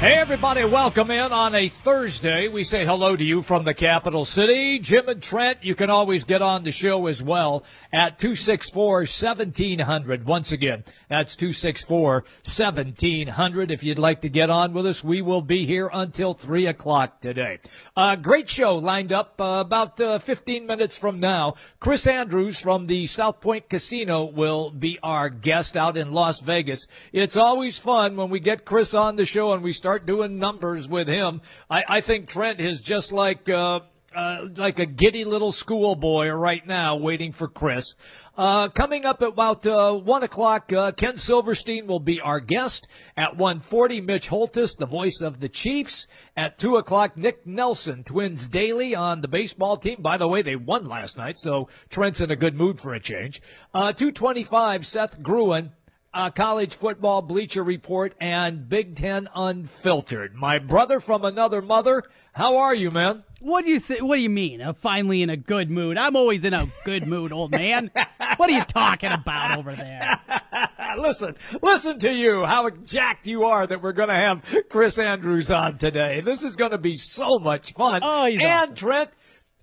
Hey, everybody, welcome in on a Thursday. We say hello to you from the capital city. Jim and Trent, you can always get on the show as well at 264 1700. Once again, that's 264 1700. If you'd like to get on with us, we will be here until 3 o'clock today. Uh, great show lined up uh, about uh, 15 minutes from now. Chris Andrews from the South Point Casino will be our guest out in Las Vegas. It's always fun when we get Chris on the show and we start start doing numbers with him. I, I think Trent is just like uh, uh, like a giddy little schoolboy right now, waiting for Chris. Uh, coming up at about uh, one o'clock, uh, Ken Silverstein will be our guest. At 1.40, Mitch Holthus, the voice of the Chiefs. At two o'clock, Nick Nelson, Twins Daily on the baseball team. By the way, they won last night, so Trent's in a good mood for a change. Uh, 225, Seth Gruen uh, college football bleacher report and Big Ten unfiltered. My brother from another mother, how are you, man? What do you say? What do you mean? I'm finally in a good mood. I'm always in a good mood, old man. What are you talking about over there? listen, listen to you. How jacked you are that we're going to have Chris Andrews on today. This is going to be so much fun. Oh, and awesome. Trent,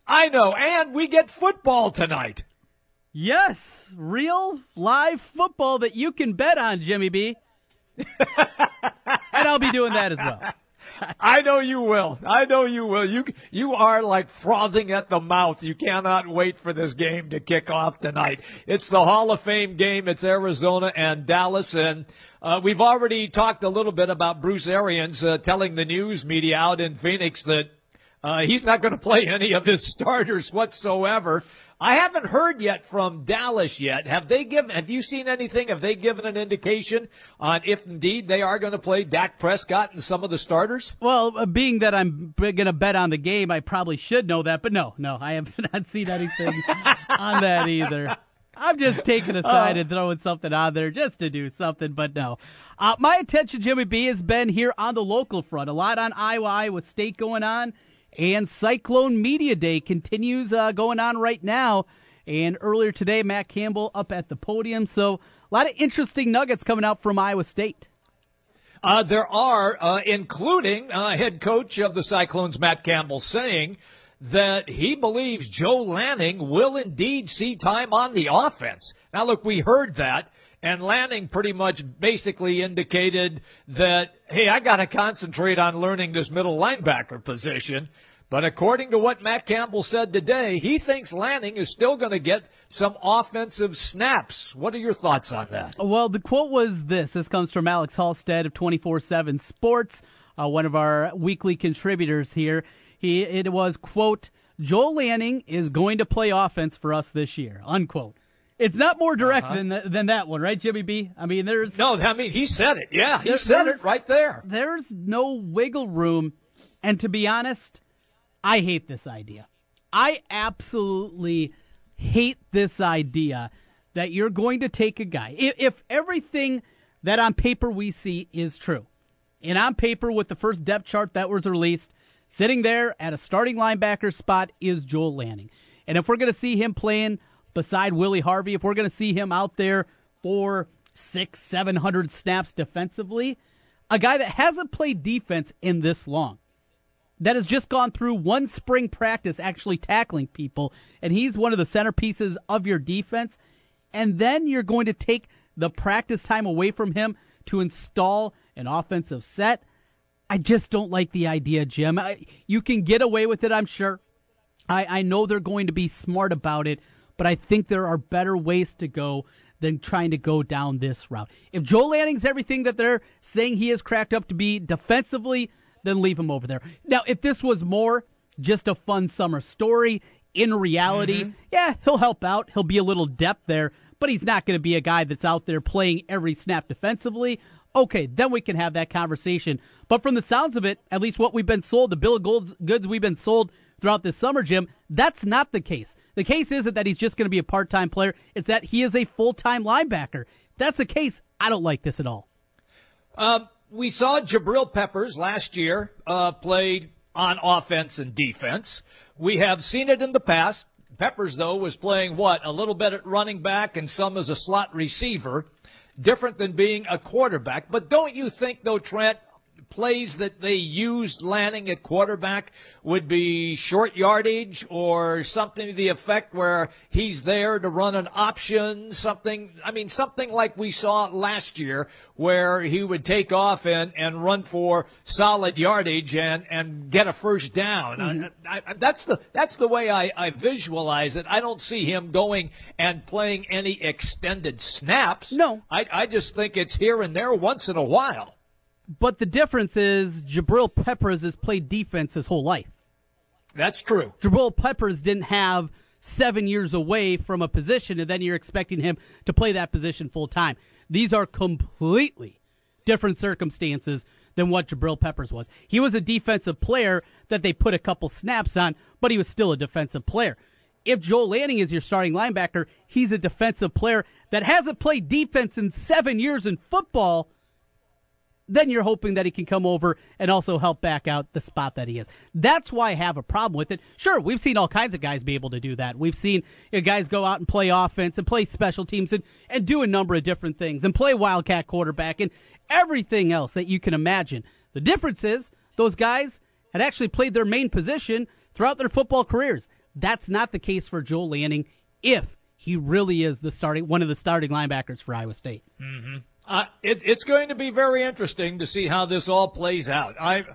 I know, and we get football tonight. Yes, real live football that you can bet on, Jimmy B. and I'll be doing that as well. I know you will. I know you will. You you are like frothing at the mouth. You cannot wait for this game to kick off tonight. It's the Hall of Fame game. It's Arizona and Dallas, and uh, we've already talked a little bit about Bruce Arians uh, telling the news media out in Phoenix that uh, he's not going to play any of his starters whatsoever. I haven't heard yet from Dallas yet. Have they given? Have you seen anything? Have they given an indication on if indeed they are going to play Dak Prescott and some of the starters? Well, uh, being that I'm going to bet on the game, I probably should know that. But no, no, I have not seen anything on that either. I'm just taking a side uh, and throwing something on there just to do something, but no. Uh, my attention, Jimmy B, has been here on the local front. A lot on Iowa, Iowa State going on. And Cyclone Media Day continues uh, going on right now. And earlier today, Matt Campbell up at the podium. So a lot of interesting nuggets coming out from Iowa State. Uh, there are, uh, including uh, head coach of the Cyclones, Matt Campbell, saying that he believes Joel Lanning will indeed see time on the offense. Now, look, we heard that. And Lanning pretty much basically indicated that, hey, I got to concentrate on learning this middle linebacker position. But according to what Matt Campbell said today, he thinks Lanning is still going to get some offensive snaps. What are your thoughts on that? Well, the quote was this. This comes from Alex Halsted of 24-7 Sports, uh, one of our weekly contributors here. He, it was, quote, Joel Lanning is going to play offense for us this year, unquote. It's not more direct uh-huh. than than that one, right, Jimmy B? I mean, there's no. I mean, he said it. Yeah, he there, said it right there. There's no wiggle room, and to be honest, I hate this idea. I absolutely hate this idea that you're going to take a guy. If, if everything that on paper we see is true, and on paper with the first depth chart that was released, sitting there at a starting linebacker spot is Joel Lanning. And if we're going to see him playing beside Willie Harvey, if we're going to see him out there for six, seven hundred snaps defensively, a guy that hasn't played defense in this long that has just gone through one spring practice actually tackling people, and he's one of the centerpieces of your defense, and then you're going to take the practice time away from him to install an offensive set. I just don't like the idea, Jim. I, you can get away with it, I'm sure. I, I know they're going to be smart about it, but I think there are better ways to go than trying to go down this route. If Joel Lanning's everything that they're saying he is cracked up to be defensively, then leave him over there. Now, if this was more just a fun summer story, in reality, mm-hmm. yeah, he'll help out. He'll be a little depth there, but he's not going to be a guy that's out there playing every snap defensively. Okay, then we can have that conversation. But from the sounds of it, at least what we've been sold, the bill of goods we've been sold throughout this summer, Jim, that's not the case. The case isn't that he's just going to be a part time player, it's that he is a full time linebacker. If that's the case. I don't like this at all. Um, we saw Jabril Peppers last year uh, play on offense and defense. We have seen it in the past. Peppers, though, was playing what? A little bit at running back and some as a slot receiver. Different than being a quarterback. But don't you think, though, Trent, plays that they used Lanning at quarterback would be short yardage or something to the effect where he's there to run an option, something, I mean, something like we saw last year where he would take off and, and run for solid yardage and, and get a first down. Mm-hmm. I, I, that's the, that's the way I, I visualize it. I don't see him going and playing any extended snaps. No. I, I just think it's here and there once in a while. But the difference is Jabril Peppers has played defense his whole life. That's true. Jabril Peppers didn't have seven years away from a position, and then you're expecting him to play that position full time. These are completely different circumstances than what Jabril Peppers was. He was a defensive player that they put a couple snaps on, but he was still a defensive player. If Joel Lanning is your starting linebacker, he's a defensive player that hasn't played defense in seven years in football then you're hoping that he can come over and also help back out the spot that he is. That's why I have a problem with it. Sure, we've seen all kinds of guys be able to do that. We've seen you know, guys go out and play offense and play special teams and, and do a number of different things and play wildcat quarterback and everything else that you can imagine. The difference is those guys had actually played their main position throughout their football careers. That's not the case for Joel Lanning if he really is the starting one of the starting linebackers for Iowa State. Mm-hmm. Uh, it, it's going to be very interesting to see how this all plays out. I,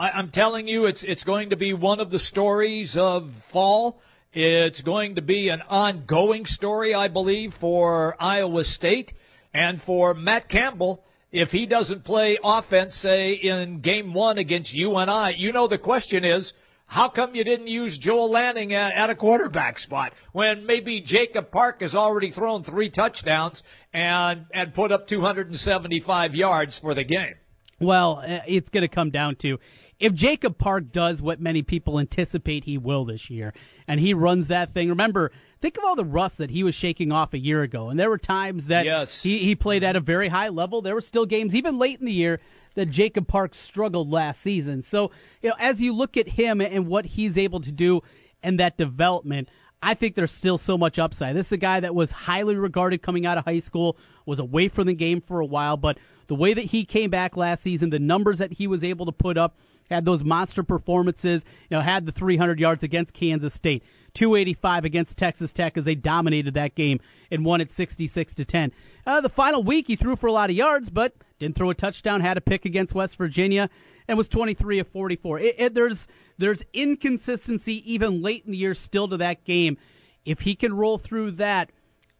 I, am telling you, it's it's going to be one of the stories of fall. It's going to be an ongoing story, I believe, for Iowa State and for Matt Campbell. If he doesn't play offense, say in game one against UNI, you know the question is how come you didn't use Joel Lanning at, at, a quarterback spot when maybe Jacob Park has already thrown three touchdowns and and put up 275 yards for the game? Well, uh, it's going to come down to if Jacob Park does what many people anticipate he will this year, and he runs that thing. Remember, think of all the rust that he was shaking off a year ago, and there were times that yes. he, he played at a very high level. There were still games, even late in the year, that Jacob Park struggled last season. So, you know, as you look at him and what he's able to do and that development, I think there's still so much upside. This is a guy that was highly regarded coming out of high school, was away from the game for a while, but the way that he came back last season, the numbers that he was able to put up, had those monster performances, you know, had the 300 yards against Kansas State, 285 against Texas Tech as they dominated that game and won it 66 to 10. Uh, the final week he threw for a lot of yards, but didn't throw a touchdown, had a pick against West Virginia, and was 23 of 44. It, it, there's there's inconsistency even late in the year still to that game. If he can roll through that,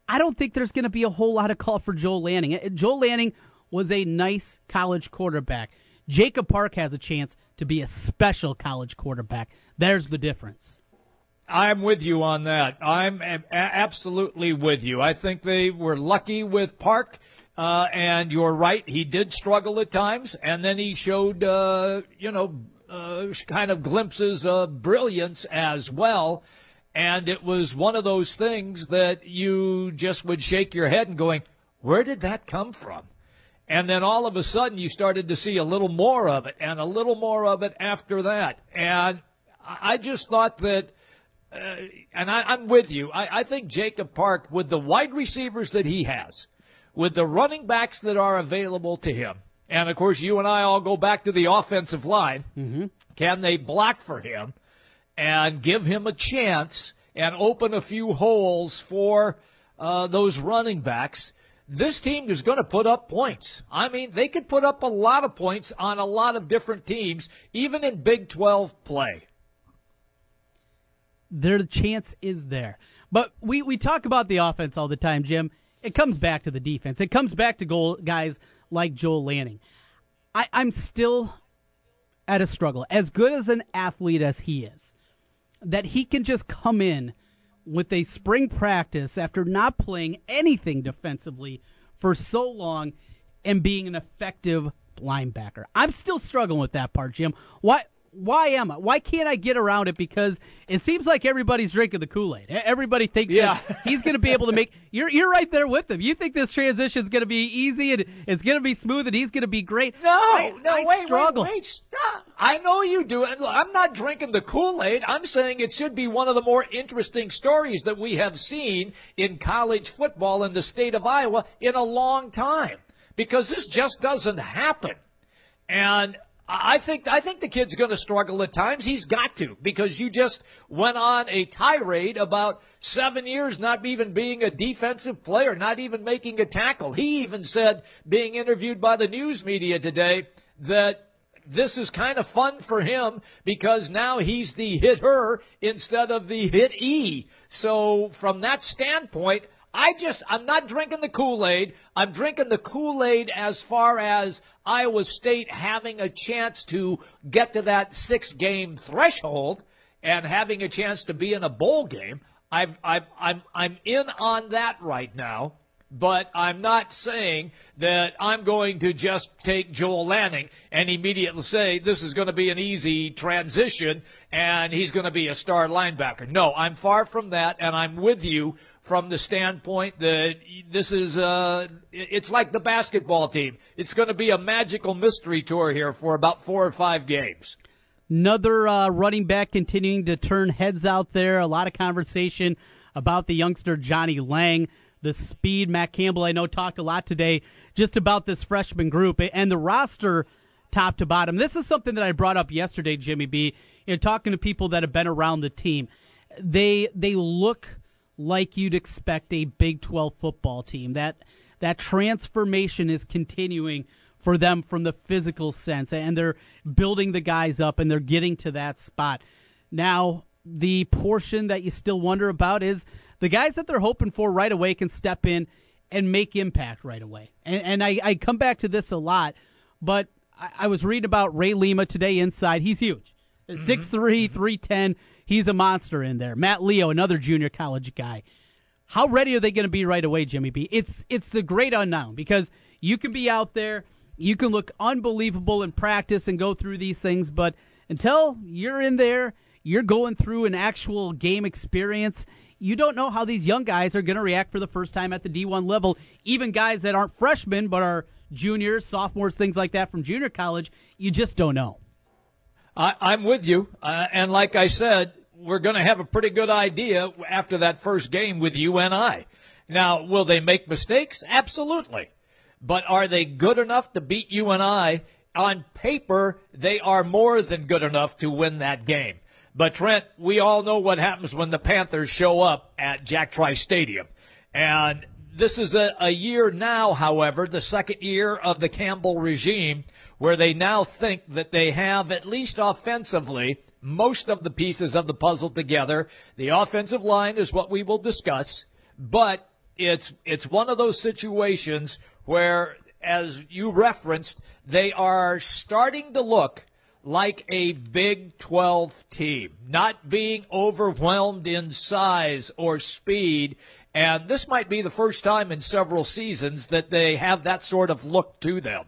I don't think there's going to be a whole lot of call for Joel Lanning. Joel Lanning was a nice college quarterback. Jacob Park has a chance to be a special college quarterback. There's the difference. I'm with you on that. I'm absolutely with you. I think they were lucky with Park. Uh, and you're right, he did struggle at times, and then he showed, uh, you know, uh, kind of glimpses of brilliance as well. And it was one of those things that you just would shake your head and going, where did that come from? And then all of a sudden you started to see a little more of it and a little more of it after that. And I just thought that, uh, and I, am with you. I, I think Jacob Park, with the wide receivers that he has, with the running backs that are available to him, and of course you and I all go back to the offensive line, mm-hmm. can they block for him and give him a chance and open a few holes for uh, those running backs? This team is going to put up points. I mean, they could put up a lot of points on a lot of different teams, even in Big 12 play. Their chance is there. But we, we talk about the offense all the time, Jim. It comes back to the defense. It comes back to goal guys like Joel Lanning. I, I'm still at a struggle. As good as an athlete as he is, that he can just come in – with a spring practice after not playing anything defensively for so long and being an effective linebacker. I'm still struggling with that part, Jim. Why why am I? Why can't I get around it? Because it seems like everybody's drinking the Kool Aid. Everybody thinks yeah. that he's going to be able to make. You're you're right there with him. You think this transition is going to be easy and it's going to be smooth and he's going to be great. No, I, no, I wait, struggle. wait, wait, stop. I know you do. And look, I'm not drinking the Kool Aid. I'm saying it should be one of the more interesting stories that we have seen in college football in the state of Iowa in a long time because this just doesn't happen. And I think I think the kid's going to struggle at times. He's got to because you just went on a tirade about seven years not even being a defensive player, not even making a tackle. He even said, being interviewed by the news media today, that this is kind of fun for him because now he's the hitter instead of the hit E. So from that standpoint, I just, I'm not drinking the Kool Aid. I'm drinking the Kool Aid as far as Iowa State having a chance to get to that six game threshold and having a chance to be in a bowl game. I've, I've, I'm, I'm in on that right now, but I'm not saying that I'm going to just take Joel Lanning and immediately say this is going to be an easy transition and he's going to be a star linebacker. No, I'm far from that, and I'm with you from the standpoint that this is uh, it's like the basketball team. It's going to be a magical mystery tour here for about four or five games. Another uh, running back continuing to turn heads out there. A lot of conversation about the youngster Johnnie Lang, the speed. Matt Campbell, I know, talked a lot today just about this freshman group and the roster top to bottom. This is something that I brought up yesterday, Jimmy B. You know, talking to people that have been around the team. They they look like you'd expect a Big 12 football team. That that transformation is continuing for them from the physical sense, and they're building the guys up and they're getting to that spot. Now, the portion that you still wonder about is the guys that they're hoping for right away can step in and make impact right away. And, and I, I come back to this a lot, but I, I was reading about Ray Lima today inside. He's huge. 6'3, mm-hmm. 310 He's a monster in there. Matt Leo, another junior college guy. How ready are they going to be right away, Jimmy B? It's it's the great unknown because you can be out there, you can look unbelievable in practice and go through these things, but until you're in there, you're going through an actual game experience. You don't know how these young guys are going to react for the first time at the D1 level. Even guys that aren't freshmen but are juniors, sophomores, things like that from junior college, you just don't know. I, am with you. Uh, and like I said, we're going to have a pretty good idea after that first game with UNI. Now, will they make mistakes? Absolutely. But are they good enough to beat UNI? On paper, they are more than good enough to win that game. But Trent, we all know what happens when the Panthers show up at Jack Trice Stadium. And this is a, a year now, however, the second year of the Campbell regime, where they now think that they have, at least offensively, most of the pieces of the puzzle together. The offensive line is what we will discuss, but it's, it's one of those situations where, as you referenced, they are starting to look like a Big 12 team, not being overwhelmed in size or speed. And this might be the first time in several seasons that they have that sort of look to them.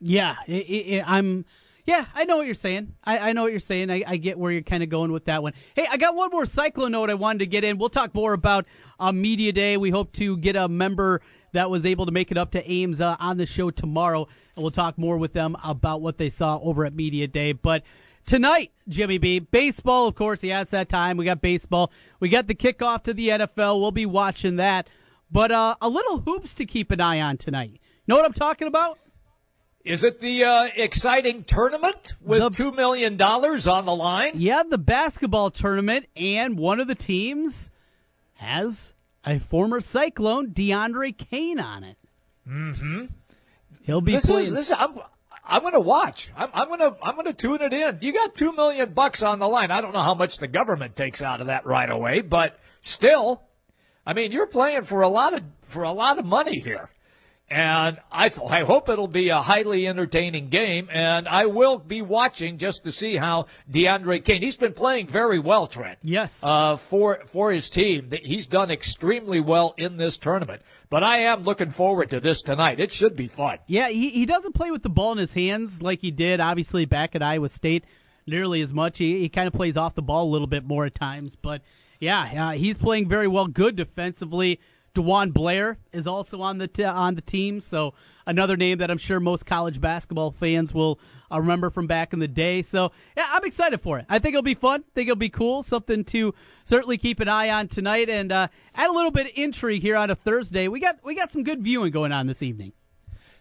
Yeah, it, it, I'm. Yeah, I know what you're saying. I, I know what you're saying. I, I get where you're kind of going with that one. Hey, I got one more cyclone note I wanted to get in. We'll talk more about uh, Media Day. We hope to get a member that was able to make it up to Ames uh, on the show tomorrow, and we'll talk more with them about what they saw over at Media Day. But tonight, Jimmy B, baseball, of course. Yeah, it's that time. We got baseball. We got the kickoff to the NFL. We'll be watching that. But uh, a little hoops to keep an eye on tonight. Know what I'm talking about? Is it the uh, exciting tournament with the, $2 million on the line? Yeah, the basketball tournament, and one of the teams has a former Cyclone, DeAndre Kane, on it. Mm-hmm. He'll be this playing. Is, this, I'm, I'm going to watch. I'm, I'm going to I'm going to tune it in. You got two million bucks on the line. I don't know how much the government takes out of that right away, but still, I mean, you're playing for a lot of for a lot of money here. And I, th- I hope it'll be a highly entertaining game, and I will be watching just to see how DeAndre Kane. He's been playing very well, Trent. Yes. Uh, for for his team, he's done extremely well in this tournament. But I am looking forward to this tonight. It should be fun. Yeah, he he doesn't play with the ball in his hands like he did, obviously back at Iowa State, nearly as much. He he kind of plays off the ball a little bit more at times, but yeah, uh, he's playing very well, good defensively DeJuan Blair is also on the t- on the team, so another name that I'm sure most college basketball fans will uh, remember from back in the day. So yeah, I'm excited for it. I think it'll be fun. I think it'll be cool. Something to certainly keep an eye on tonight, and uh, add a little bit of intrigue here on a Thursday. We got we got some good viewing going on this evening.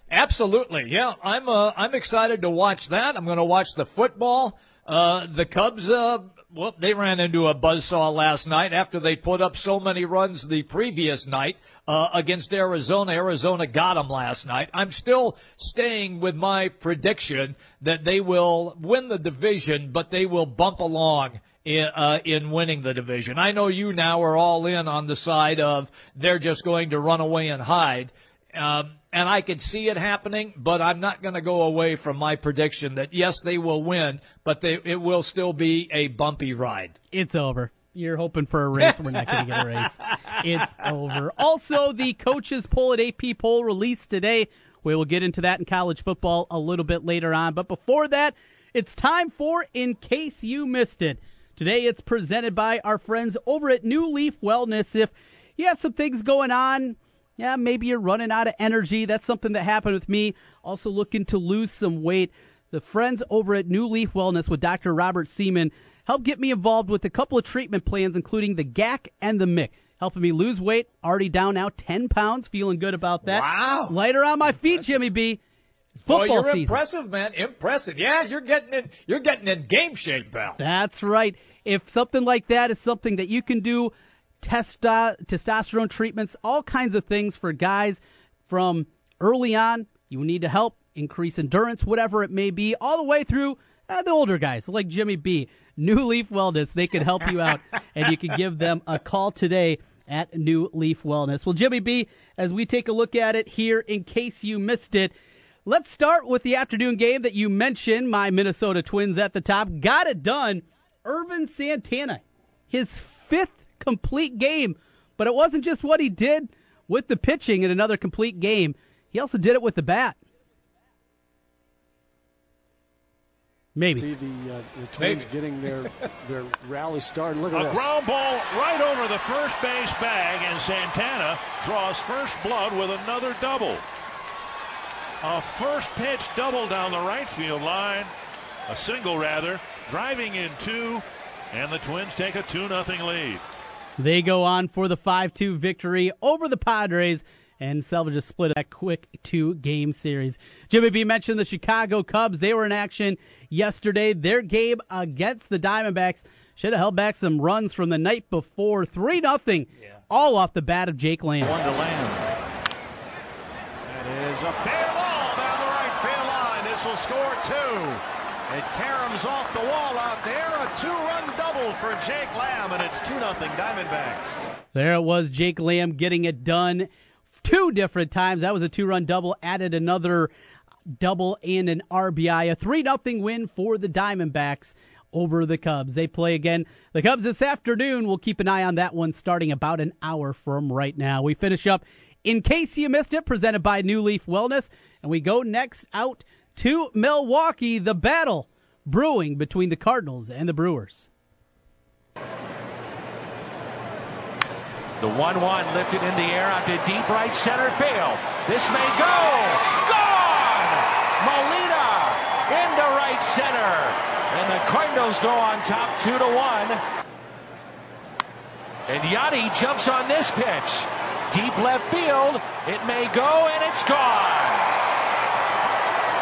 Absolutely, yeah. I'm uh, I'm excited to watch that. I'm going to watch the football. Uh, the Cubs uh, well, they ran into a buzzsaw last night after they put up so many runs the previous night uh, against Arizona. Arizona got them last night. I'm still staying with my prediction that they will win the division, but they will bump along in, uh, in winning the division. I know you now are all in on the side of they're just going to run away and hide. Um, and I could see it happening, but I'm not going to go away from my prediction that yes, they will win, but they, it will still be a bumpy ride. It's over. You're hoping for a race. We're not going to get a race. It's over. Also, the coaches poll at AP poll released today. We will get into that in college football a little bit later on. But before that, it's time for In Case You Missed It. Today, it's presented by our friends over at New Leaf Wellness. If you have some things going on, yeah, maybe you're running out of energy. That's something that happened with me. Also looking to lose some weight. The friends over at New Leaf Wellness with Dr. Robert Seaman helped get me involved with a couple of treatment plans, including the GAC and the MIC. Helping me lose weight, already down now 10 pounds, feeling good about that. Wow. Lighter on my feet, impressive. Jimmy B. Football oh, you're season. impressive, man. Impressive. Yeah, you're getting in. You're getting in game shape, pal. That's right. If something like that is something that you can do testo- testosterone treatments, all kinds of things for guys from early on. You need to help increase endurance, whatever it may be, all the way through uh, the older guys like Jimmy B. New Leaf Wellness, they can help you out, and you can give them a call today at New Leaf Wellness. Well, Jimmy B, as we take a look at it here, in case you missed it, let's start with the afternoon game that you mentioned. My Minnesota Twins at the top got it done. Ervin Santana, his fifth complete game. But it wasn't just what he did with the pitching in another complete game. He also did it with the bat. Maybe. See the, uh, the Twins Maybe. getting their their rally started. Look at a this. ground ball right over the first base bag, and Santana draws first blood with another double. A first pitch double down the right field line, a single rather, driving in two, and the Twins take a 2 0 lead. They go on for the 5 2 victory over the Padres and salvage a split of that quick two game series. Jimmy B mentioned the Chicago Cubs. They were in action yesterday. Their game against the Diamondbacks should have held back some runs from the night before. 3 0, yeah. all off the bat of Jake Lamb. Wonderland. That is a fair ball down the right field line. This will score two. It caroms off the wall out there. A two-run double for Jake Lamb, and it's 2 nothing Diamondbacks. There it was, Jake Lamb getting it done two different times. That was a two-run double, added another double and an RBI. A 3 nothing win for the Diamondbacks over the Cubs. They play again. The Cubs this afternoon. We'll keep an eye on that one starting about an hour from right now. We finish up in case you missed it, presented by New Leaf Wellness, and we go next out to Milwaukee, the battle brewing between the Cardinals and the Brewers. The 1 1 lifted in the air out to deep right center field. This may go. Gone! Molina into right center. And the Cardinals go on top 2 to 1. And Yadi jumps on this pitch. Deep left field. It may go, and it's gone.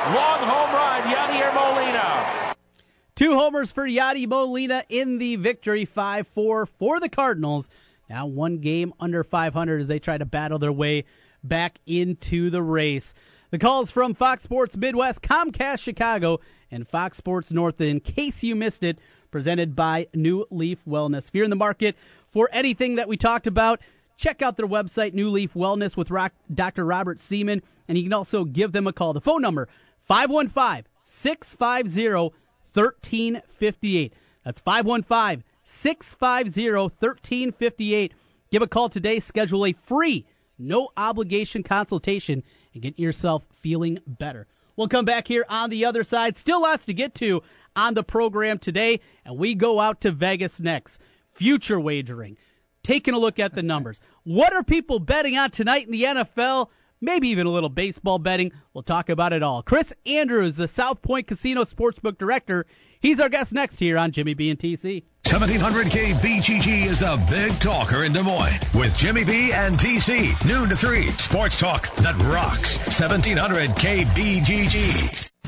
Long home run, Yadier Molina. Two homers for Yadi Molina in the victory, 5 4 for the Cardinals. Now one game under 500 as they try to battle their way back into the race. The calls from Fox Sports Midwest, Comcast Chicago, and Fox Sports North. In case you missed it, presented by New Leaf Wellness. If you're in the market for anything that we talked about, check out their website, New Leaf Wellness with Dr. Robert Seaman, and you can also give them a call. The phone number, 515 650 1358. That's 515 650 1358. Give a call today. Schedule a free, no obligation consultation and get yourself feeling better. We'll come back here on the other side. Still lots to get to on the program today, and we go out to Vegas next. Future wagering. Taking a look at the numbers. What are people betting on tonight in the NFL? Maybe even a little baseball betting. We'll talk about it all. Chris Andrews, the South Point Casino Sportsbook Director, he's our guest next here on Jimmy B and TC. 1700 KBGG is the big talker in Des Moines with Jimmy B and TC. Noon to 3. Sports talk that rocks. 1700 KBGG.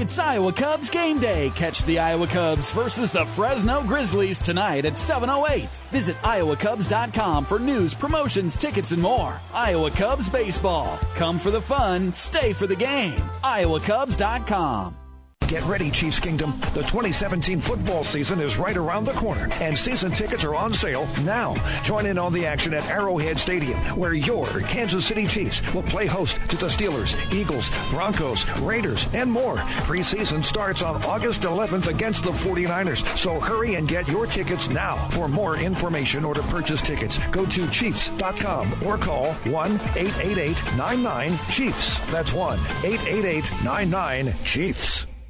It's Iowa Cubs game day. Catch the Iowa Cubs versus the Fresno Grizzlies tonight at 7:08. Visit iowacubs.com for news, promotions, tickets and more. Iowa Cubs baseball. Come for the fun, stay for the game. iowacubs.com. Get ready, Chiefs Kingdom. The 2017 football season is right around the corner, and season tickets are on sale now. Join in on the action at Arrowhead Stadium, where your Kansas City Chiefs will play host to the Steelers, Eagles, Broncos, Raiders, and more. Preseason starts on August 11th against the 49ers, so hurry and get your tickets now. For more information or to purchase tickets, go to Chiefs.com or call 1 888 99 Chiefs. That's 1 888 99 Chiefs.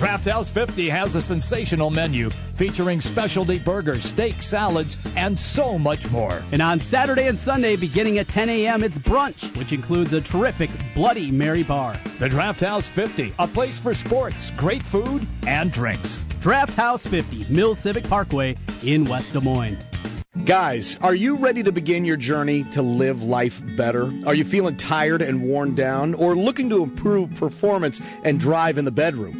Draft House 50 has a sensational menu featuring specialty burgers, steak, salads, and so much more. And on Saturday and Sunday, beginning at 10 a.m., it's brunch, which includes a terrific Bloody Mary bar. The Draft House 50, a place for sports, great food, and drinks. Draft House 50, Mill Civic Parkway in West Des Moines. Guys, are you ready to begin your journey to live life better? Are you feeling tired and worn down or looking to improve performance and drive in the bedroom?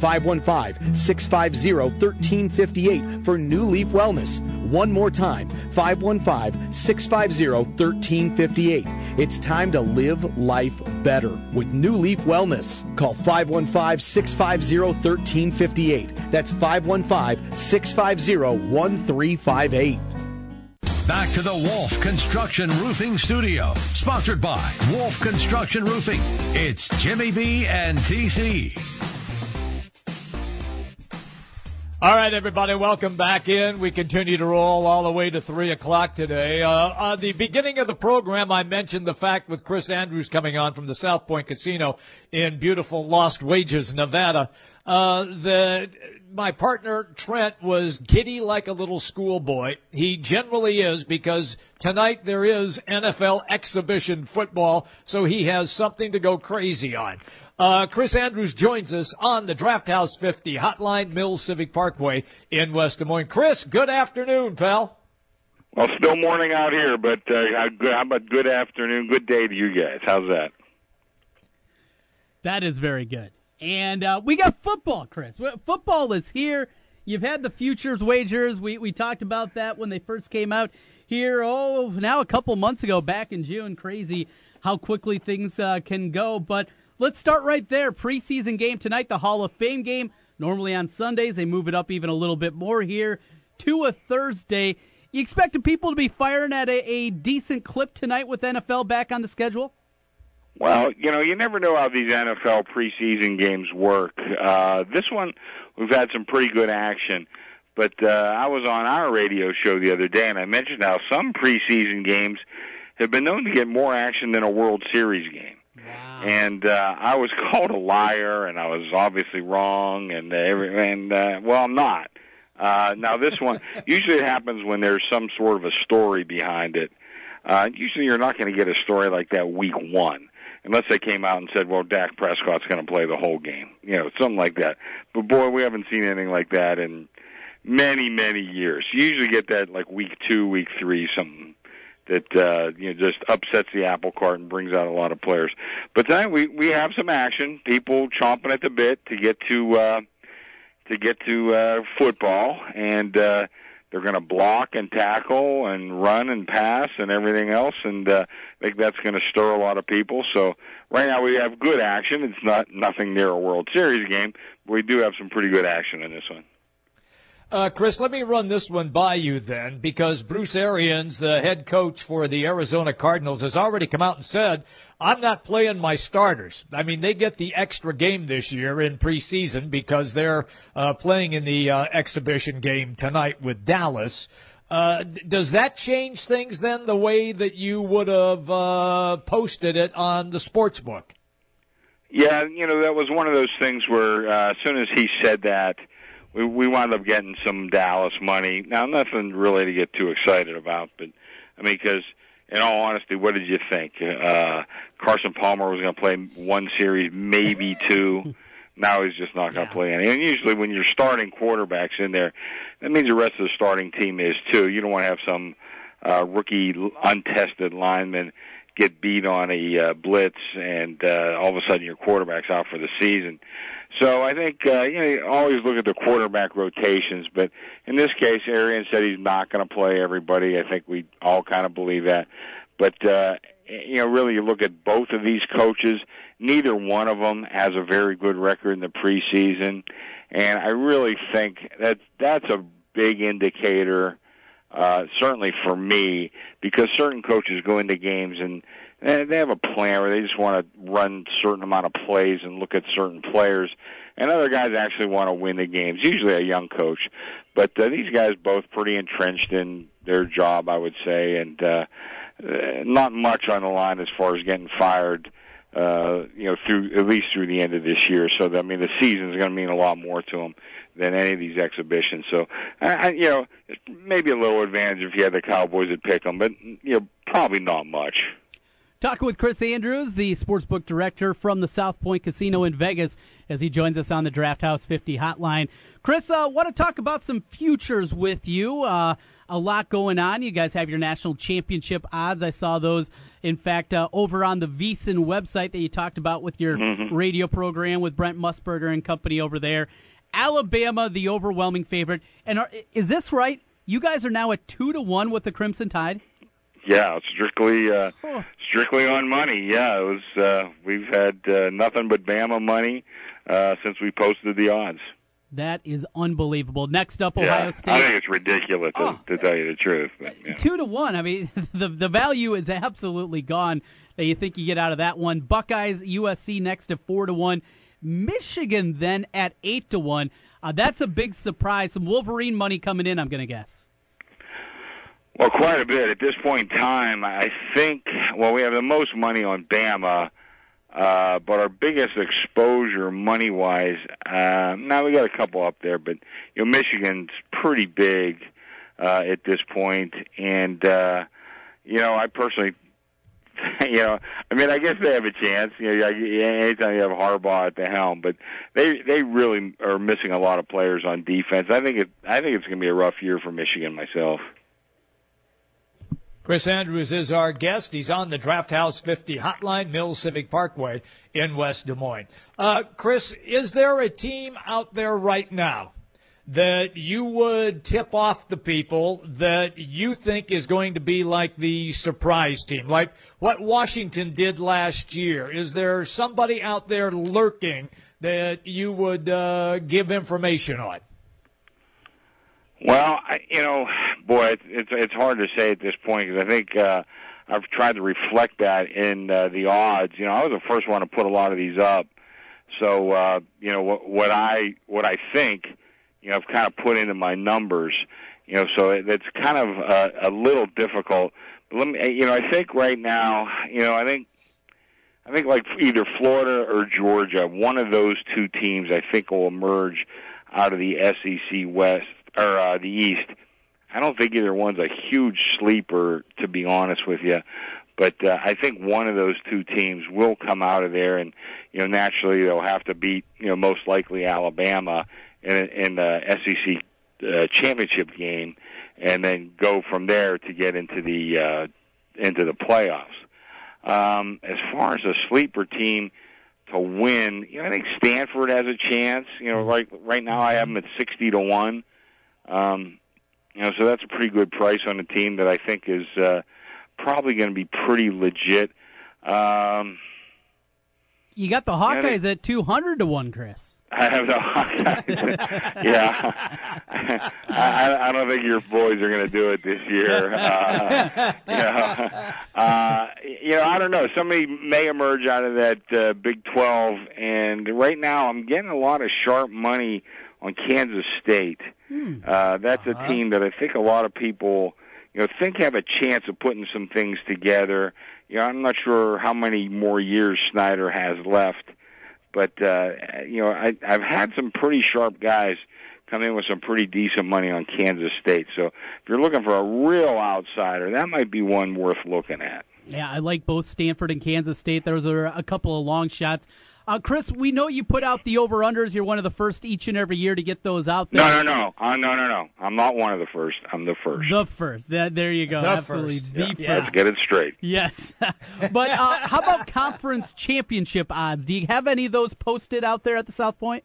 515 650 1358 for New Leaf Wellness. One more time 515 650 1358. It's time to live life better with New Leaf Wellness. Call 515 650 1358. That's 515 650 1358. Back to the Wolf Construction Roofing Studio, sponsored by Wolf Construction Roofing. It's Jimmy B and TC. All right, everybody, welcome back in. We continue to roll all the way to 3 o'clock today. Uh, at the beginning of the program, I mentioned the fact with Chris Andrews coming on from the South Point Casino in beautiful Lost Wages, Nevada, uh, that my partner Trent was giddy like a little schoolboy. He generally is because tonight there is NFL exhibition football, so he has something to go crazy on. Uh, Chris Andrews joins us on the Draft House 50 Hotline Mill Civic Parkway in West Des Moines. Chris, good afternoon, pal. Well, still morning out here, but uh, how about good afternoon, good day to you guys? How's that? That is very good. And uh, we got football, Chris. Football is here. You've had the futures wagers. We we talked about that when they first came out here. Oh, now a couple months ago, back in June. Crazy how quickly things uh, can go, but Let's start right there. Preseason game tonight, the Hall of Fame game. Normally on Sundays, they move it up even a little bit more here to a Thursday. You expecting people to be firing at a, a decent clip tonight with NFL back on the schedule? Well, you know, you never know how these NFL preseason games work. Uh, this one, we've had some pretty good action. But uh, I was on our radio show the other day, and I mentioned how some preseason games have been known to get more action than a World Series game. And uh, I was called a liar, and I was obviously wrong, and uh, every and uh, well, I'm not. Uh, now this one usually it happens when there's some sort of a story behind it. Uh, usually you're not going to get a story like that week one, unless they came out and said, "Well, Dak Prescott's going to play the whole game," you know, something like that. But boy, we haven't seen anything like that in many, many years. You usually get that like week two, week three, something that uh, you know just upsets the apple cart and brings out a lot of players. But tonight we we have some action. People chomping at the bit to get to uh, to get to uh, football, and uh, they're going to block and tackle and run and pass and everything else. And uh, I think that's going to stir a lot of people. So right now we have good action. It's not nothing near a World Series game, we do have some pretty good action in this one. Uh, Chris, let me run this one by you then, because Bruce Arians, the head coach for the Arizona Cardinals, has already come out and said, I'm not playing my starters. I mean, they get the extra game this year in preseason because they're uh, playing in the uh, exhibition game tonight with Dallas. Uh, does that change things then, the way that you would have uh, posted it on the sports book? Yeah, you know, that was one of those things where uh, as soon as he said that, we we wound up getting some Dallas money. Now, nothing really to get too excited about, but I mean, because in all honesty, what did you think? Uh, Carson Palmer was going to play one series, maybe two. now he's just not going to yeah. play any. And usually, when you're starting quarterbacks in there, that means the rest of the starting team is too. You don't want to have some uh, rookie, untested lineman get beat on a uh, blitz, and uh, all of a sudden your quarterback's out for the season. So I think uh, you know you always look at the quarterback rotations, but in this case, Arians said he's not going to play everybody. I think we all kind of believe that, but uh, you know, really, you look at both of these coaches. Neither one of them has a very good record in the preseason, and I really think that that's a big indicator. Uh, certainly for me, because certain coaches go into games and they have a plan where they just want to run certain amount of plays and look at certain players, and other guys actually want to win the games. Usually a young coach, but uh, these guys both pretty entrenched in their job, I would say, and uh, uh not much on the line as far as getting fired uh, you know, through at least through the end of this year. So I mean, the season is going to mean a lot more to them than any of these exhibitions. So, I, you know, maybe a little advantage if you had the Cowboys that pick them, but you know, probably not much. Talking with Chris Andrews, the sportsbook director from the South Point Casino in Vegas, as he joins us on the Draft House 50 hotline. Chris, I uh, want to talk about some futures with you. Uh, a lot going on. You guys have your national championship odds. I saw those, in fact, uh, over on the VSiN website that you talked about with your mm-hmm. radio program with Brent Musburger and company over there. Alabama, the overwhelming favorite. And are, is this right? You guys are now at two to one with the Crimson Tide. Yeah, strictly uh, strictly on money. Yeah, it was. Uh, we've had uh, nothing but Bama money uh, since we posted the odds. That is unbelievable. Next up, Ohio yeah, State. I think it's ridiculous to, oh. to tell you the truth. But, yeah. Two to one. I mean, the the value is absolutely gone that you think you get out of that one. Buckeyes, USC next to four to one. Michigan then at eight to one. Uh, that's a big surprise. Some Wolverine money coming in, I'm going to guess. Well, quite a bit at this point in time. I think. Well, we have the most money on Bama, uh, but our biggest exposure money wise. Uh, now we got a couple up there, but you know, Michigan's pretty big uh, at this point, and uh, you know, I personally you know, I mean, I guess they have a chance. You know, anytime you have Harbaugh at the helm, but they they really are missing a lot of players on defense. I think it I think it's going to be a rough year for Michigan myself. Chris Andrews is our guest. He's on the Draft House 50 hotline, Mill Civic Parkway in West Des Moines. Uh, Chris, is there a team out there right now that you would tip off the people that you think is going to be like the surprise team, like what Washington did last year? Is there somebody out there lurking that you would uh, give information on? Well, I, you know, boy, it's, it's it's hard to say at this point because I think uh, I've tried to reflect that in uh, the odds. You know, I was the first one to put a lot of these up, so uh, you know what, what I what I think you know, I've kind of put into my numbers, you know, so it, it's kind of a, a little difficult. But let me, you know, I think right now, you know, I think, I think like either Florida or Georgia, one of those two teams, I think will emerge out of the SEC West or uh, the East. I don't think either one's a huge sleeper, to be honest with you. But uh, I think one of those two teams will come out of there, and you know, naturally they'll have to beat, you know, most likely Alabama in, in the SEC uh, championship game, and then go from there to get into the uh, into the playoffs. Um, as far as a sleeper team to win, you know, I think Stanford has a chance. You know, right right now I have them at sixty to one. Um, you know, so that's a pretty good price on a team that I think is uh, probably going to be pretty legit. Um, you got the Hawkeyes at two hundred to one, Chris. I have the Hawkeyes. yeah, I, I don't think your boys are going to do it this year. Uh, you know, uh, you know, I don't know. Somebody may emerge out of that uh, Big Twelve, and right now I'm getting a lot of sharp money on Kansas State. Hmm. Uh, that's uh-huh. a team that I think a lot of people, you know, think have a chance of putting some things together. You know, I'm not sure how many more years Snyder has left but uh, you know, I, I've had some pretty sharp guys come in with some pretty decent money on Kansas State. So if you're looking for a real outsider, that might be one worth looking at. Yeah, I like both Stanford and Kansas State. Those are a couple of long shots. Uh, Chris, we know you put out the over unders. You're one of the first each and every year to get those out there. No, no, no, uh, no, no, no. I'm not one of the first. I'm the first. The first. That, there you go. The Absolutely, first. the yeah. Let's get it straight. Yes, but uh, how about conference championship odds? Do you have any of those posted out there at the South Point?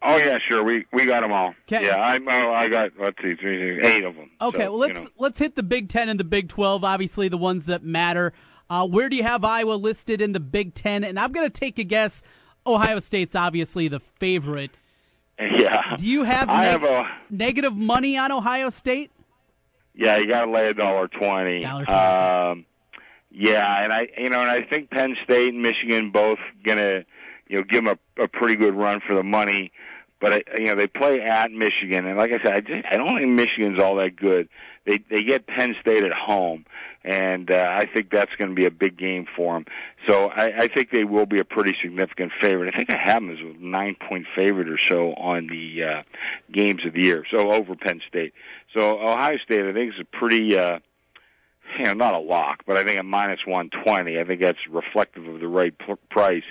Oh yeah, sure. We we got them all. Okay. Yeah, I oh, I got let's see, three, eight of them. Okay, so, well let's you know. let's hit the Big Ten and the Big Twelve. Obviously, the ones that matter. Uh, where do you have Iowa listed in the Big Ten? And I'm going to take a guess. Ohio State's obviously the favorite. Yeah. Do you have, I neg- have a, negative money on Ohio State? Yeah, you got to lay a dollar twenty. Um, yeah, and I, you know, and I think Penn State and Michigan both gonna, you know, give them a, a pretty good run for the money. But I, you know, they play at Michigan, and like I said, I just I don't think Michigan's all that good. they they get Penn State at home, and uh, I think that's going to be a big game for them. So I, I think they will be a pretty significant favorite. I think I have them as a nine point favorite or so on the uh, games of the year. So over Penn State. So Ohio State, I think is a pretty. Uh, you know, not a lock, but I think at minus 120, I think that's reflective of the right p- price.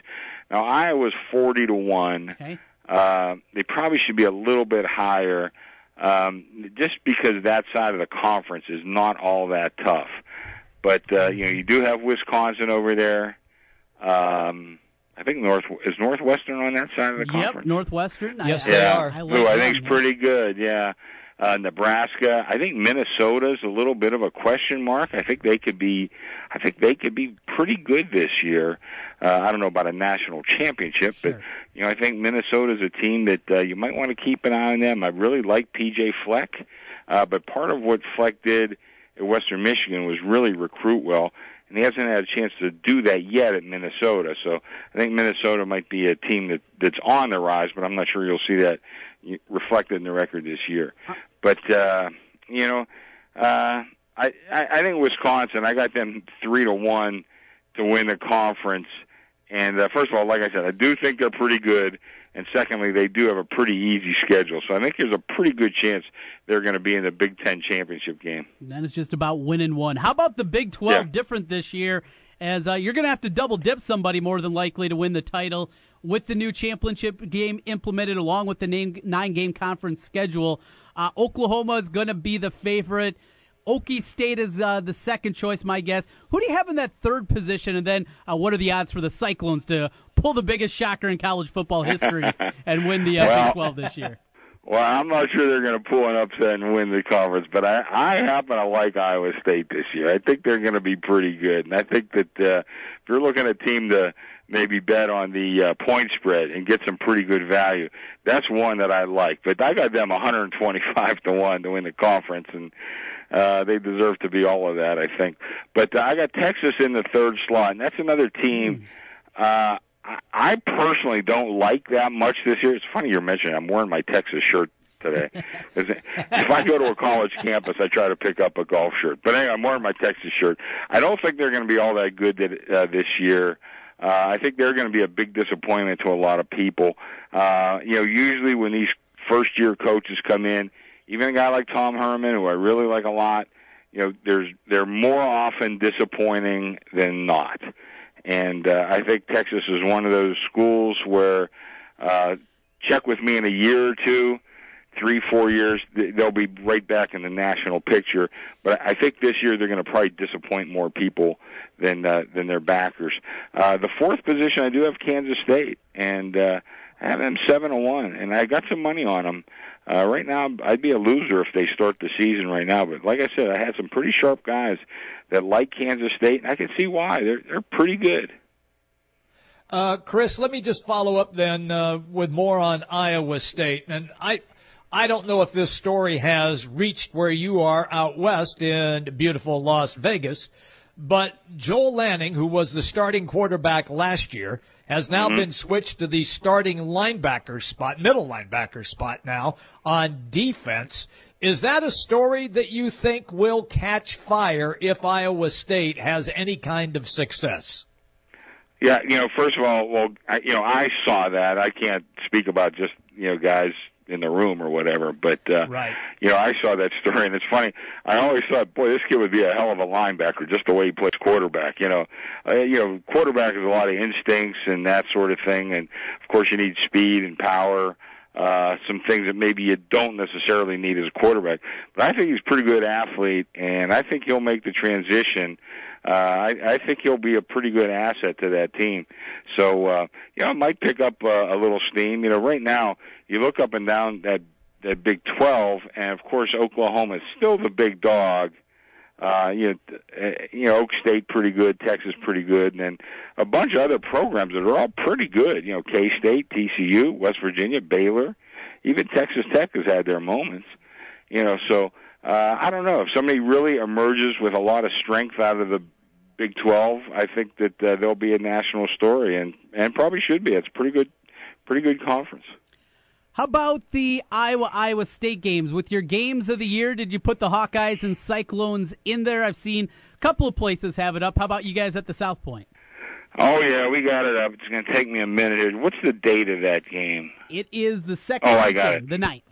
Now, Iowa's 40 to 1. Okay. Uh, they probably should be a little bit higher, um, just because that side of the conference is not all that tough. But, uh, you know, you do have Wisconsin over there. Um, I think North is Northwestern on that side of the Yep, conference. Northwestern. I- Yes, I, they yeah, are. I who like I them, think's yeah. pretty good. Yeah, uh, Nebraska. I think Minnesota's a little bit of a question mark. I think they could be. I think they could be pretty good this year. Uh, I don't know about a national championship, but you know I think Minnesota's a team that uh, you might want to keep an eye on them. I really like PJ Fleck, uh, but part of what Fleck did at Western Michigan was really recruit well. And he hasn't had a chance to do that yet at Minnesota. So I think Minnesota might be a team that that's on the rise, but I'm not sure you'll see that reflected in the record this year. But uh, you know, uh, I, I I think Wisconsin. I got them three to one to win the conference. And uh, first of all, like I said, I do think they're pretty good. And secondly, they do have a pretty easy schedule. So I think there's a pretty good chance they're going to be in the Big Ten championship game. And then it's just about winning one. How about the Big 12 Yeah. different this year? As uh, you're going to have to double dip somebody more than likely to win the title with the new championship game implemented along with the nine, nine game conference schedule. Uh, Oklahoma is going to be the favorite. Okie State is uh, the second choice, my guess. Who do you have in that third position? And then uh, what are the odds for the Cyclones to pull the biggest shocker in college football history and win the uh, Well- Big 12 this year? Well, I'm not sure they're going to pull an upset and win the conference, but I, I happen to like Iowa State this year. I think they're going to be pretty good, and I think that uh, if you're looking at a team to maybe bet on the uh, point spread and get some pretty good value, that's one that I like. But I got them 125 to one to win the conference, and uh, they deserve to be all of that, I think. But uh, I got Texas in the third slot, and that's another team. Uh, I- personally don't like that much this year. It's funny you're mentioning. it. I'm wearing my Texas shirt today. if I go to a college campus, I try to pick up a golf shirt. But anyway, I'm wearing my Texas shirt. I don't think they're going to be all that good that, uh, this year. Uh, I think they're going to be a big disappointment to a lot of people. Uh, you know, usually when these first year coaches come in, even a guy like Tom Herman, who I really like a lot, you know, there's they're more often disappointing than not. And uh, I think Texas is one of those schools where uh, check with me in a year or two, three, four years, they'll be right back in the national picture. But I think this year they're going to probably disappoint more people than uh, than their backers. Uh, the fourth position, I do have Kansas State, and uh, I have them seven to one, and I got some money on them. Uh, right now, I'd be a loser if they start the season right now. But like I said, I had some pretty sharp guys that like Kansas State, and I can see why. They're they're pretty good. Uh, Chris, let me just follow up then uh, with more on Iowa State, and I. I don't know if this story has reached where you are out west in beautiful Las Vegas, but Joel Lanning, who was the starting quarterback last year, has now Mhm. been switched to the starting linebacker spot, middle linebacker spot now on defense. Is that a story that you think will catch fire if Iowa State has any kind of success? Yeah, you know, first of all, well, I, you know, I saw that. I can't speak about just you know guys in the room or whatever, but uh, Right. you know, I saw that story, and it's funny. I always thought, boy, this kid would be a hell of a linebacker, just the way he plays quarterback. You know, uh, you know, quarterback is a lot of instincts and that sort of thing, and of course, you need speed and power. Uh, some things that maybe you don't necessarily need as a quarterback, but I think he's a pretty good athlete, and I think he'll make the transition. Uh, I, I think he'll be a pretty good asset to that team. So, uh, you know, it might pick up uh, a little steam. You know, right now, you look up and down that that Big 12, and of course, Oklahoma is still the big dog. Uh, you know, uh, you know, Oak State pretty good, Texas pretty good, and then a bunch of other programs that are all pretty good. You know, K State, TCU, West Virginia, Baylor, even Texas Tech has had their moments. You know, so uh, I don't know if somebody really emerges with a lot of strength out of the Big 12. I think that uh, there'll be a national story, and and probably should be. It's a pretty good, pretty good conference. How about the Iowa Iowa State games? With your games of the year, did you put the Hawkeyes and Cyclones in there? I've seen a couple of places have it up. How about you guys at the South Point? Oh yeah, we got it up. It's going to take me a minute. here. What's the date of that game? It is the second Oh, I got game, it. the ninth.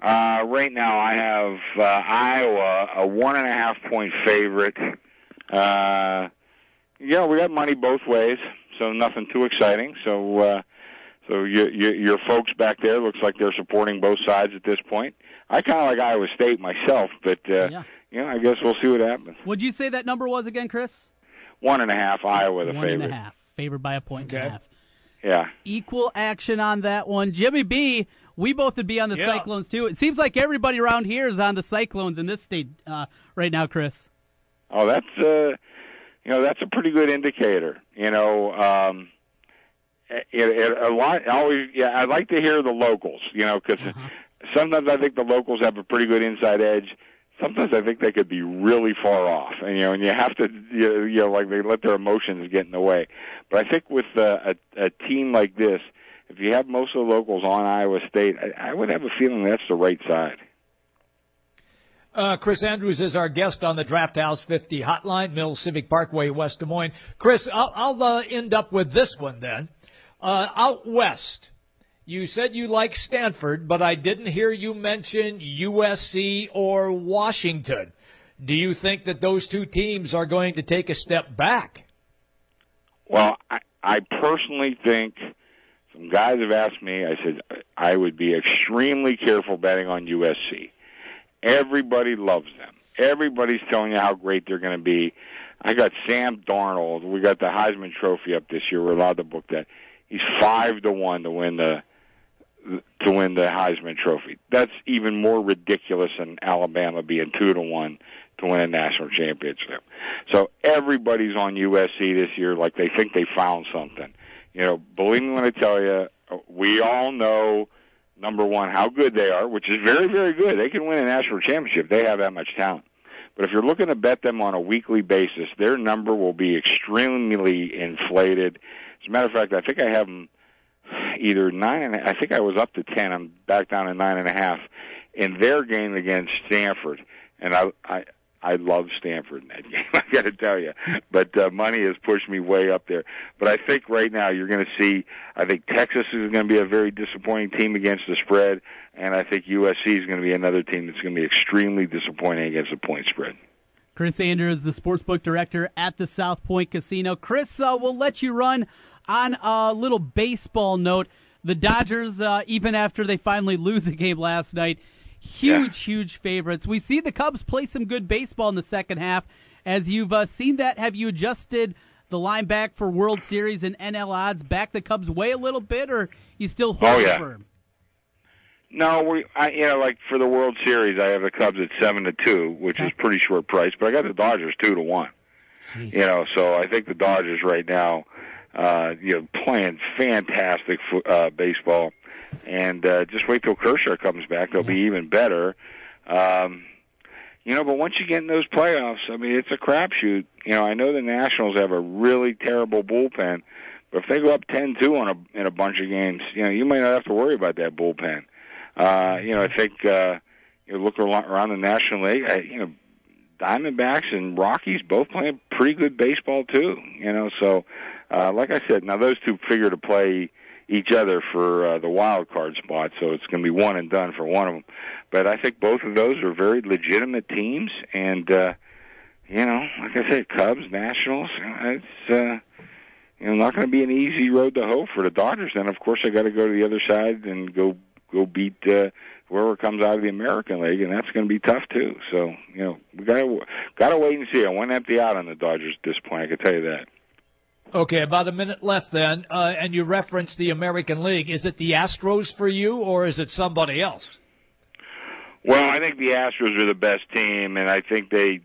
Uh, right now, I have uh, Iowa a one and a half point favorite. Uh, yeah, we got money both ways, so nothing too exciting. So, uh, so your, your your folks back there looks like they're supporting both sides at this point. I kind of like Iowa State myself, but uh, Yeah. you know, I guess we'll see what happens. What'd you say that number was again, Chris? One and a half, Iowa the One favorite. and a half. Favored by a point and a half. Yeah. Equal action on that one. Jimmy B, we both would be on the Yeah. Cyclones too. It seems like everybody around here is on the Cyclones in this state uh, right now, Chris. Oh, that's uh, you know, that's a pretty good indicator. You know, um, it, it, a lot. Always, yeah. I like to hear the locals. You know, because sometimes I think the locals have a pretty good inside edge. Sometimes I think they could be really far off, and you know, and you have to, you you know, like they let their emotions get in the way. But I think with uh, a, a team like this, if you have most of the locals on Iowa State, I, I would have a feeling that's the right side. Uh, Chris Andrews is our guest on the Draft House 50 hotline, Mill Civic Parkway, West Des Moines. Chris, I'll, I'll uh, end up with this one then. Uh, out west, you said you like Stanford, but I didn't hear you mention USC or Washington. Do you think that those two teams are going to take a step back? Well, I, I personally think some guys have asked me. I said I would be extremely careful betting on USC. Everybody loves them. Everybody's telling you how great they're going to be. I got Sam Darnold. We got the Heisman Trophy up this year. We're allowed to book that. He's five to one to win the to win the Heisman Trophy. That's even more ridiculous than Alabama being two to one to win a national championship. So everybody's on USC this year like they think they found something. You know, believe me when I tell you, we all know number one how good they are, which is very very good. They can win a national championship. They have that much talent. But if you're looking to bet them on a weekly basis, their number will be extremely inflated. As a matter of fact, I think I have them either nine and I think I was up to ten. I'm back down to nine and a half in their game against Stanford, and I I I love Stanford in that game. I got to tell you, but uh, money has pushed me way up there. But I think right now you're going to see. I think Texas is going to be a very disappointing team against the spread, and I think USC is going to be another team that's going to be extremely disappointing against the point spread. Chris Andrews, the sportsbook director at the South Point Casino. Chris, uh, we'll let you run on a little baseball note. The Dodgers, uh, even after they finally lose a game last night, huge, huge favorites. We've seen the Cubs play some good baseball in the second half. As you've uh, seen that, have you adjusted the line back for World Series and NL odds back the Cubs way a little bit, or you still hold Oh, yeah. firm? No, we I you know like for the World Series, I have the Cubs at seven to two, which is pretty short price, but I got the Dodgers two to one. You know, so I think the Dodgers right now, uh, you know, playing fantastic uh, baseball, and uh, just wait till Kershaw comes back; they'll be even better. Um, you know, but once you get in those playoffs, I mean, it's a crapshoot. You know, I know the Nationals have a really terrible bullpen, but if they go up ten two on a in a bunch of games, you know, you might not have to worry about that bullpen. Uh, you know, I think uh, you know, look around around the National League. I, you know, Diamondbacks and Rockies both playing pretty good baseball too. You know, so uh, like I said, now those two figure to play each other for uh, the wild card spot, so it's going to be one and done for one of them. But I think both of those are very legitimate teams, and uh, you know, like I said, Cubs, Nationals, it's. Uh, you know, not going to be an easy road to hoe for the Dodgers. And of course, I got to go to the other side and go go beat uh, whoever comes out of the American League, and that's going to be tough too. So you know, we got to got to wait and see. I won't empty out on the Dodgers at this point. I can tell you that. Okay, about a minute left then, uh, and you referenced the American League. Is it the Astros for you, or is it somebody else? Well, I think the Astros are the best team, and I think they,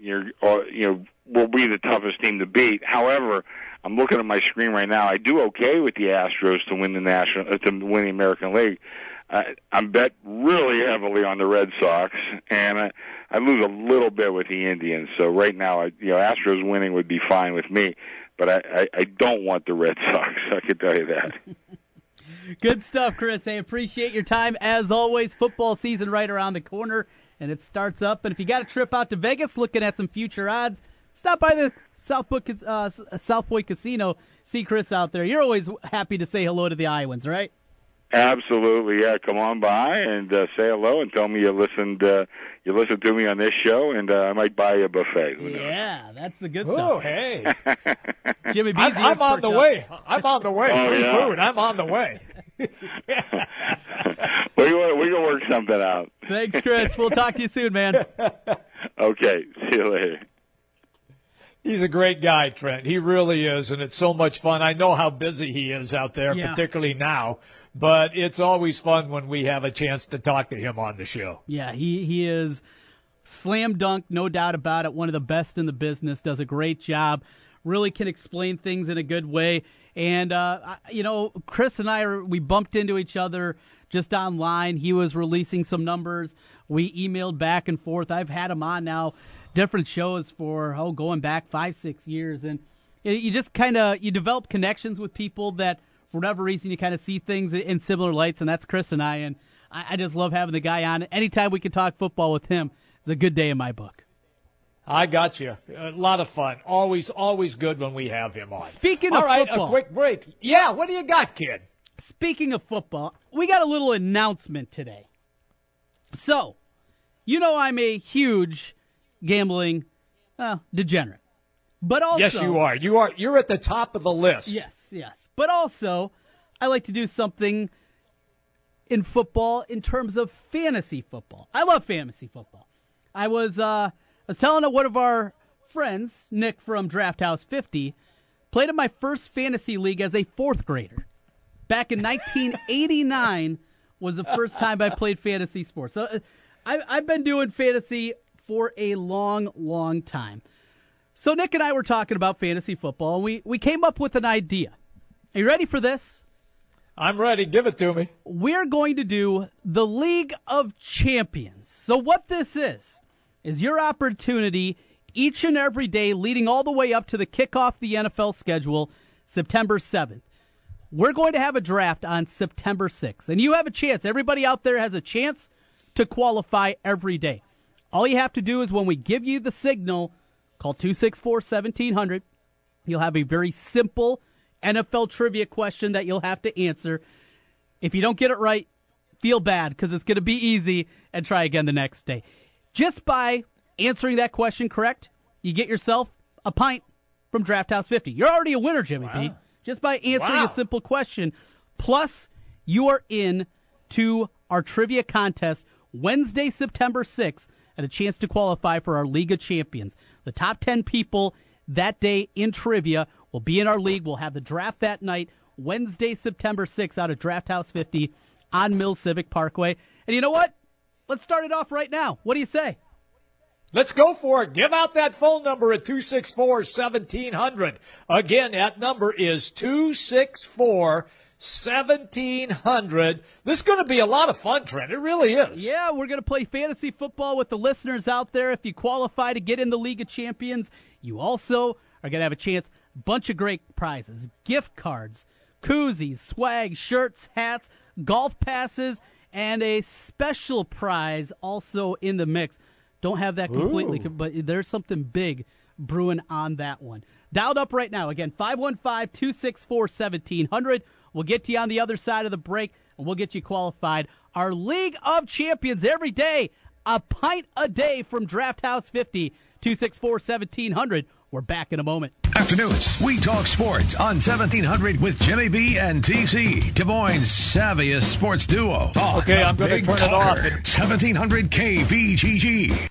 you're, or, you know, will be the toughest team to beat. However, I'm looking at my screen right now. I do okay with the Astros to win the national, uh, to win the American League. Uh, I'm bet really heavily on the Red Sox, and I, I lose a little bit with the Indians. So right now, I, you know, Astros winning would be fine with me, but I, I, I don't want the Red Sox. I can tell you that. Good stuff, Chris. I appreciate your time as always. Football season right around the corner, and it starts up. And if you got a trip out to Vegas, looking at some future odds, stop by the South, Book, uh, Point Casino. See Chris out there. You're always happy to say hello to the Iowans, right? Absolutely, yeah. Come on by and uh, say hello and tell me you listened. Uh, you listened to me on this show, and uh, I might buy you a buffet. Who knows? Yeah, that's the good Oh, stuff. hey. Jimmy B. I'm, I'm on the way. I'm on the way. Oh, Free yeah. food. I'm on the way. we gonna- we gonna work something out. Thanks, Chris. We'll talk to you soon, man. Okay, see you later. He's a great guy, Trent. He really is, and it's so much fun. I know how busy he is out there, Yeah. particularly now, but it's always fun when we have a chance to talk to him on the show. Yeah, he, he is slam dunk, no doubt about it. One of the best in the business, does a great job, really can explain things in a good way. And, uh, you know, Chris and I, we bumped into each other just online. He was releasing some numbers. We emailed back and forth. I've had him on now, different shows for, oh, going back five, six years. And you- you just kind of, you develop connections with people that, for whatever reason, you kind of see things in similar lights, and that's Chris and I. And I, I just love having the guy on. Anytime we can talk football with him, it's a good day in my book. I got you. A lot of fun. Always, always good when we have him on. Speaking All of right, football. a quick break. Yeah, what do you got, kid? Speaking of football, we got a little announcement today. So, you know I'm a huge gambling uh, degenerate. But also yes, you are. You are. You're at the top of the list. Yes, yes. But also, I like to do something in football in terms of fantasy football. I love fantasy football. I was uh, I was telling one of our friends, Nick from Draft House 50, played in my first fantasy league as a fourth grader. Back in 1989 was the first time I played fantasy sports. So uh, I, I've been doing fantasy for a long, long time. So Nick and I were talking about fantasy football, and we, we came up with an idea. Are you ready for this? I'm ready. Give it to me. We're going to do the League of Champions. So what this is is your opportunity each and every day leading all the way up to the kickoff of the NFL schedule September 7th. We're going to have a draft on September 6th, and you have a chance. Everybody out there has a chance to qualify every day. All you have to do is when we give you the signal, call 264 1700. You'll have a very simple NFL trivia question that you'll have to answer. If you don't get it right, feel bad because it's going to be easy and try again the next day. Just by answering that question correct, you get yourself a pint from Draft House 50. You're already a winner, Jimmy B. Just by answering Wow. a simple question. Plus, you are in to our trivia contest Wednesday, September 6th, and a chance to qualify for our League of Champions. The top 10 people that day in trivia will be in our league. We'll have the draft that night, Wednesday, September 6th, out of Draft House 50 on Mill Civic Parkway. And you know what? Let's start it off right now. What do you say? Let's go for it. Give out that phone number at 264 1700. Again, that number is 264 1700. This is going to be a lot of fun, Trent. It really is. Yeah, we're going to play fantasy football with the listeners out there. If you qualify to get in the League of Champions, you also are going to have a chance. Bunch of great prizes, gift cards, koozies, swag, shirts, hats, golf passes, and a special prize also in the mix. Don't have that completely, Ooh. but there's something big brewing on that one. Dialed up right now. Again, 515 264 1700. We'll get to you on the other side of the break, and we'll get you qualified. Our League of Champions every day, a pint a day from Draft House 50, 264 1700. We're back in a moment. Afternoons, we talk sports on 1700 with Jimmy B and TC, Des Moines' savviest sports duo. on Okay, the I'm gonna Big turn it off 1700 KBGG.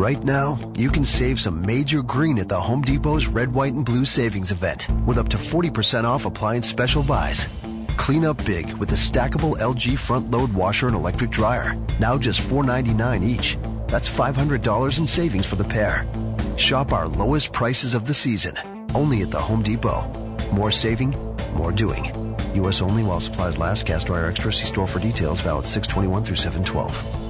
Right now, you can save some major green at the Home Depot's Red, White, and Blue Savings Event with up to 40% off appliance special buys. Clean up big with a stackable LG front load washer and electric dryer. Now just $4.99 each. That's $500 in savings for the pair. Shop our lowest prices of the season only at the Home Depot. More saving, more doing. U.S. only while supplies last. Gas dryer extra. See store for details. Valid 621 through 712.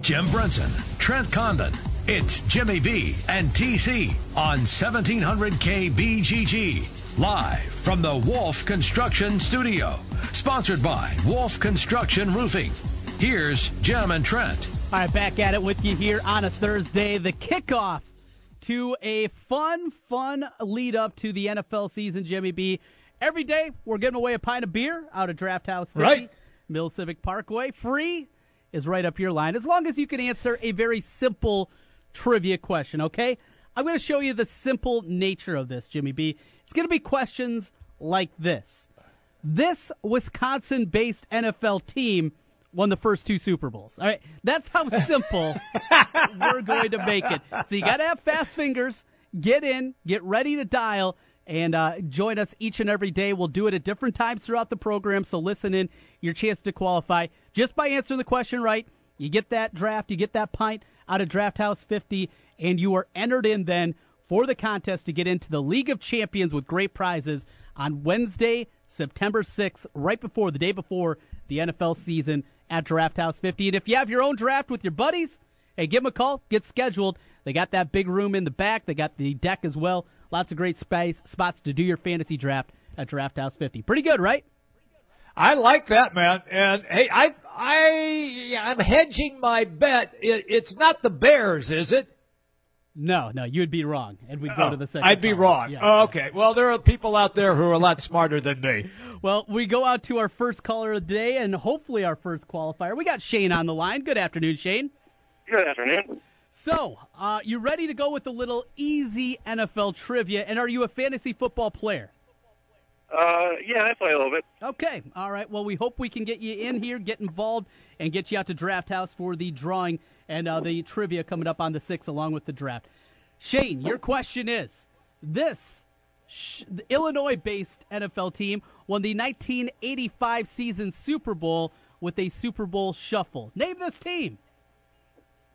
Jim Brenson, Trent Condon. It's Jimmy B and TC on 1700 KBGG. Live from the Wolf Construction Studio. Sponsored by Wolf Construction Roofing. Here's Jim and Trent. All right, back at it with you here on a Thursday. The kickoff to a fun, fun lead up to the NFL season, Jimmy B. Every day, we're giving away a pint of beer out of Draft House 50, Right. Mill Civic Parkway. Free is right up your line, as long as you can answer a very simple trivia question, okay? I'm going to show you the simple nature of this, Jimmy B. It's going to be questions like this This Wisconsin based NFL team won the first two Super Bowls. All right, that's how simple we're going to make it. So you got to have fast fingers. Get in, get ready to dial, and uh, join us each and every day. We'll do it at different times throughout the program. So listen in, your chance to qualify just by answering the question right. You get that draft, you get that pint out of Draft House 50, and you are entered in then for the contest to get into the League of Champions with great prizes on Wednesday, September 6th, right before the day before the NFL season at Draft House 50. And if you have your own draft with your buddies, hey, give them a call, get scheduled. They got that big room in the back, they got the deck as well. Lots of great space, spots to do your fantasy draft at Draft House 50. Pretty good, right? I like that, man. And hey, I, I, I'm hedging my bet. It, it's not the Bears, is it? No, no, you would be wrong, and we'd go Oh, to the second. I'd be caller. wrong. Yes. Oh, okay. Well, there are people out there who are a lot smarter than me. Well, we go out to our first caller of the day, and hopefully our first qualifier. We got Shane on the line. Good afternoon, Shane. Good afternoon. So, uh, you ready to go with a little easy NFL trivia? And are you a fantasy football player? Uh, yeah, I play a little bit. Okay, all right. Well, we hope we can get you in here, get involved, and get you out to Draft House for the drawing and uh, the trivia coming up on the 6th along with the draft. Shane, your question is this sh- Illinois based NFL team won the 1985 season Super Bowl with a Super Bowl shuffle. Name this team.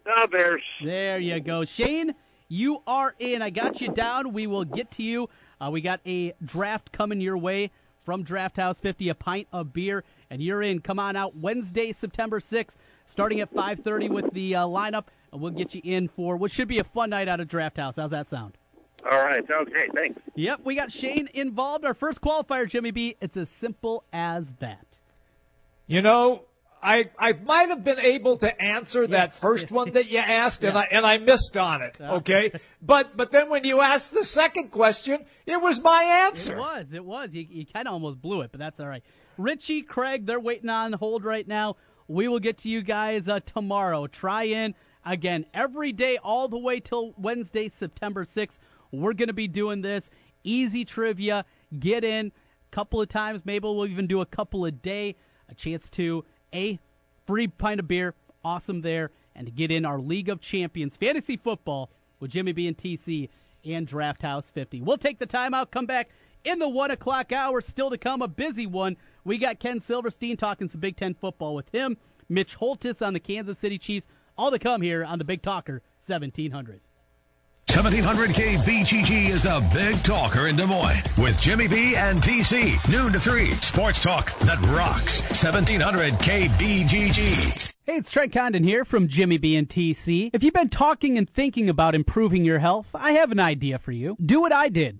The Bears. There you go. Shane, you are in. I got you down. We will get to you. Uh, we got a draft coming your way from Draft House 50, a pint of beer, and you're in. Come on out Wednesday, September 6th, starting at 5.30 with the uh, lineup, and we'll get you in for what should be a fun night out of Draft House. How's that sound? All right. Okay. Thanks. Yep, we got Shane involved. Our first qualifier, Jimmy B. It's as simple as that. You know, I I might have been able to answer that first one that you asked, and I and I missed on it. Okay, but but then when you asked the second question, it was my answer. It was. It was. You, you kind of almost blew it, but that's all right. Richie, Craig, they're waiting on hold right now. We will get to you guys uh, tomorrow. Try in again every day, all the way till Wednesday, September 6th. We're going to be doing this. Easy trivia. Get in a couple of times. Maybe we'll even do a couple a day. A chance to a free pint of beer. Awesome there. And to get in our League of Champions fantasy football with Jimmy B and TC and Draft House 50. We'll take the time out, come back in the one o'clock hour. Still to come, a busy one. We got Ken Silverstein talking some Big Ten football with him. Mitch Holthus on the Kansas City Chiefs. All to come here on the Big Talker 1700. 1700K BGG is the big talker in Des Moines with Jimmy B and TC. Noon to 3. Sports talk that rocks. 1700K BGG. Hey, it's Trent Condon here from Jimmy B and TC. If you've been talking and thinking about improving your health, I have an idea for you. Do what I did.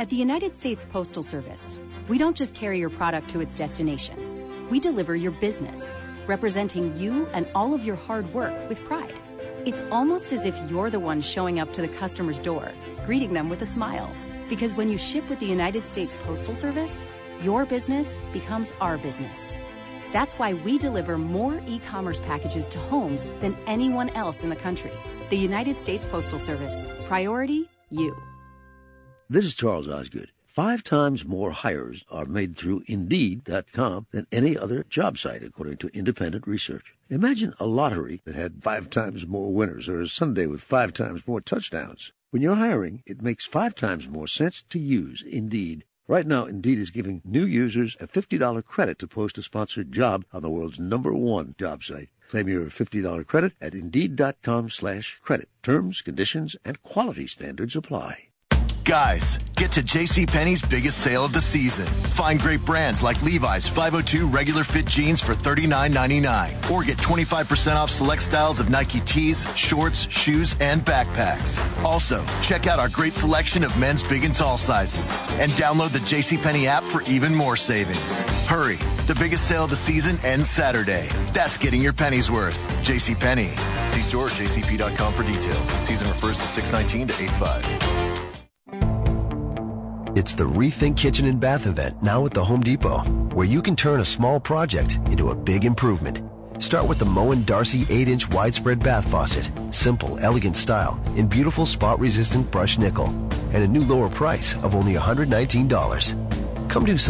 At the United States Postal Service, we don't just carry your product to its destination. We deliver your business, representing you and all of your hard work with pride. It's almost as if you're the one showing up to the customer's door, greeting them with a smile. Because when you ship with the United States Postal Service, your business becomes our business. That's why we deliver more e commerce packages to homes than anyone else in the country. The United States Postal Service. Priority, you. This is Charles Osgood. Five times more hires are made through Indeed.com than any other job site, according to independent research. Imagine a lottery that had five times more winners or a Sunday with five times more touchdowns. When you're hiring, it makes five times more sense to use Indeed. Right now, Indeed is giving new users a $50 credit to post a sponsored job on the world's number one job site. Claim your $50 credit at Indeed.com slash credit. Terms, conditions, and quality standards apply. Guys, get to JCPenney's biggest sale of the season. Find great brands like Levi's 502 regular fit jeans for $39.99. Or get 25% off select styles of Nike tees, shorts, shoes, and backpacks. Also, check out our great selection of men's big and tall sizes. And download the JCPenney app for even more savings. Hurry, the biggest sale of the season ends Saturday. That's getting your pennies worth. JCPenney. See store or jcp.com for details. Season refers to 619 to 85. It's the Rethink Kitchen and Bath event now at the Home Depot, where you can turn a small project into a big improvement. Start with the Moen Darcy 8-inch widespread bath faucet. Simple, elegant style in beautiful spot-resistant brushed nickel. And a new lower price of only $119. Come do something